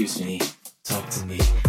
Excuse me, talk to me.